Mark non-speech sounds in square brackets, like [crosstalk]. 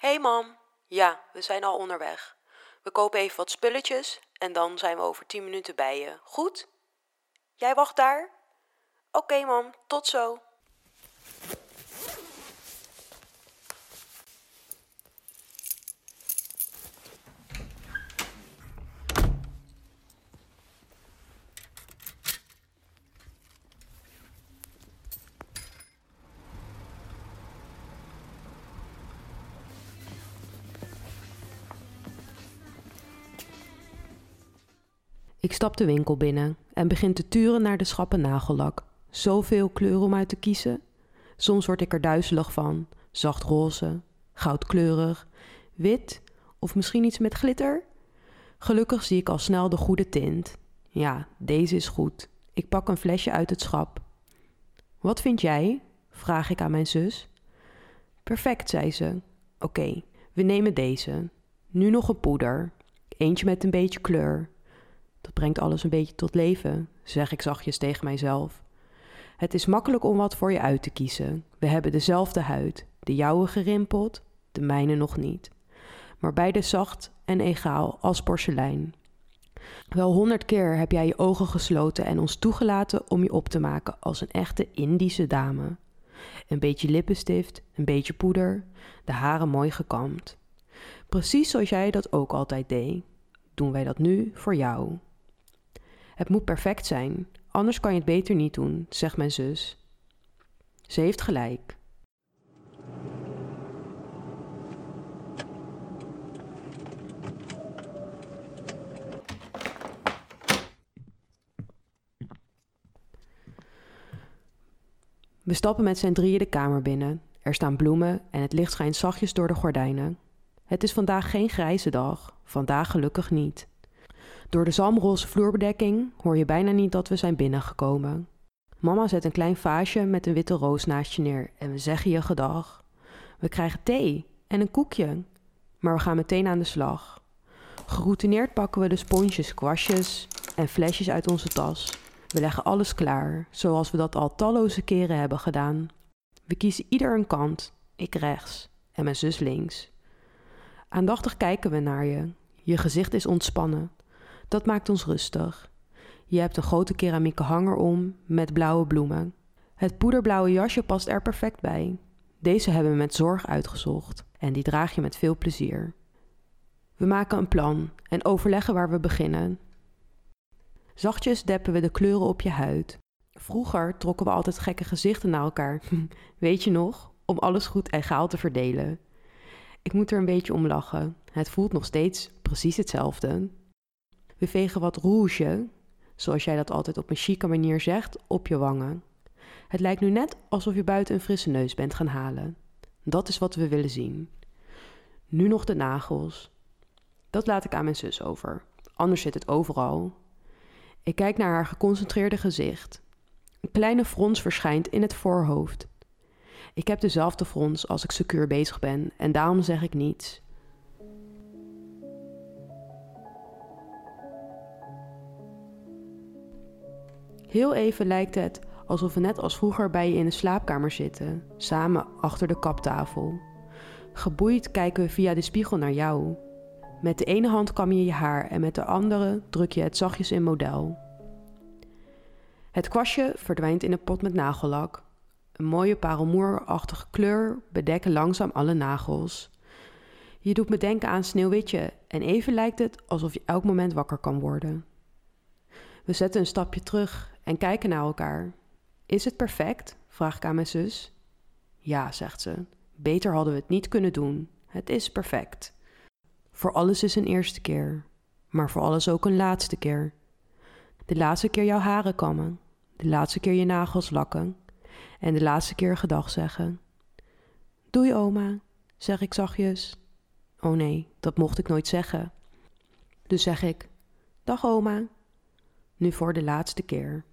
hey mam. Ja, we zijn al onderweg. We kopen even wat spulletjes en dan zijn we over tien minuten bij je. Goed? Jij wacht daar? Oké mam, tot zo. Ik stap de winkel binnen en begin te turen naar de schappen nagellak. Zoveel kleuren om uit te kiezen. Soms word ik er duizelig van. Zacht roze, goudkleurig, wit of misschien iets met glitter. Gelukkig zie ik al snel de goede tint. Ja, deze is goed. Ik pak een flesje uit het schap. Wat vind jij? vraag ik aan mijn zus. Perfect, zei ze. Oké, we nemen deze. Nu nog een poeder. Eentje met een beetje kleur. Dat brengt alles een beetje tot leven, zeg ik zachtjes tegen mijzelf. Het is makkelijk om wat voor je uit te kiezen. We hebben dezelfde huid, de jouwe gerimpeld, de mijne nog niet. Maar beide zacht en egaal als porselein. Wel honderd keer heb jij je ogen gesloten en ons toegelaten om je op te maken als een echte Indische dame. Een beetje lippenstift, een beetje poeder, de haren mooi gekamd. Precies zoals jij dat ook altijd deed, doen wij dat nu voor jou. Het moet perfect zijn, anders kan je het beter niet doen, zegt mijn zus. Ze heeft gelijk. We stappen met z'n drieën de kamer binnen. Er staan bloemen en het licht schijnt zachtjes door de gordijnen. Het is vandaag geen grijze dag, vandaag gelukkig niet. Door de zalmroze vloerbedekking hoor je bijna niet dat we zijn binnengekomen. Mama zet een klein vaasje met een witte roos naast je neer en we zeggen je gedag. We krijgen thee en een koekje, maar we gaan meteen aan de slag. Geroutineerd pakken we de sponsjes, kwastjes en flesjes uit onze tas. We leggen alles klaar, zoals we dat al talloze keren hebben gedaan. We kiezen ieder een kant, ik rechts en mijn zus links. Aandachtig kijken we naar je. Je gezicht is ontspannen. Dat maakt ons rustig. Je hebt een grote keramieke hanger om met blauwe bloemen. Het poederblauwe jasje past er perfect bij. Deze hebben we met zorg uitgezocht en die draag je met veel plezier. We maken een plan en overleggen waar we beginnen. Zachtjes deppen we de kleuren op je huid. Vroeger trokken we altijd gekke gezichten naar elkaar. [laughs] Weet je nog? Om alles goed egaal te verdelen. Ik moet er een beetje om lachen. Het voelt nog steeds precies hetzelfde. We vegen wat rouge, zoals jij dat altijd op een chique manier zegt, op je wangen. Het lijkt nu net alsof je buiten een frisse neus bent gaan halen. Dat is wat we willen zien. Nu nog de nagels. Dat laat ik aan mijn zus over. Anders zit het overal. Ik kijk naar haar geconcentreerde gezicht. Een kleine frons verschijnt in het voorhoofd. Ik heb dezelfde frons als ik secuur bezig ben en daarom zeg ik niets. Heel even lijkt het alsof we net als vroeger bij je in de slaapkamer zitten, samen achter de kaptafel. Geboeid kijken we via de spiegel naar jou. Met de ene hand kam je je haar en met de andere druk je het zachtjes in model. Het kwastje verdwijnt in een pot met nagellak. Een mooie parelmoerachtige kleur bedekken langzaam alle nagels. Je doet me denken aan Sneeuwwitje en even lijkt het alsof je elk moment wakker kan worden. We zetten een stapje terug en kijken naar elkaar. Is het perfect? vraag ik aan mijn zus. Ja, zegt ze. Beter hadden we het niet kunnen doen. Het is perfect. Voor alles is een eerste keer, maar voor alles ook een laatste keer. De laatste keer jouw haren kammen, de laatste keer je nagels lakken en de laatste keer gedag zeggen. Doei oma, zeg ik zachtjes. Oh nee, dat mocht ik nooit zeggen. Dus zeg ik: Dag oma, nu voor de laatste keer.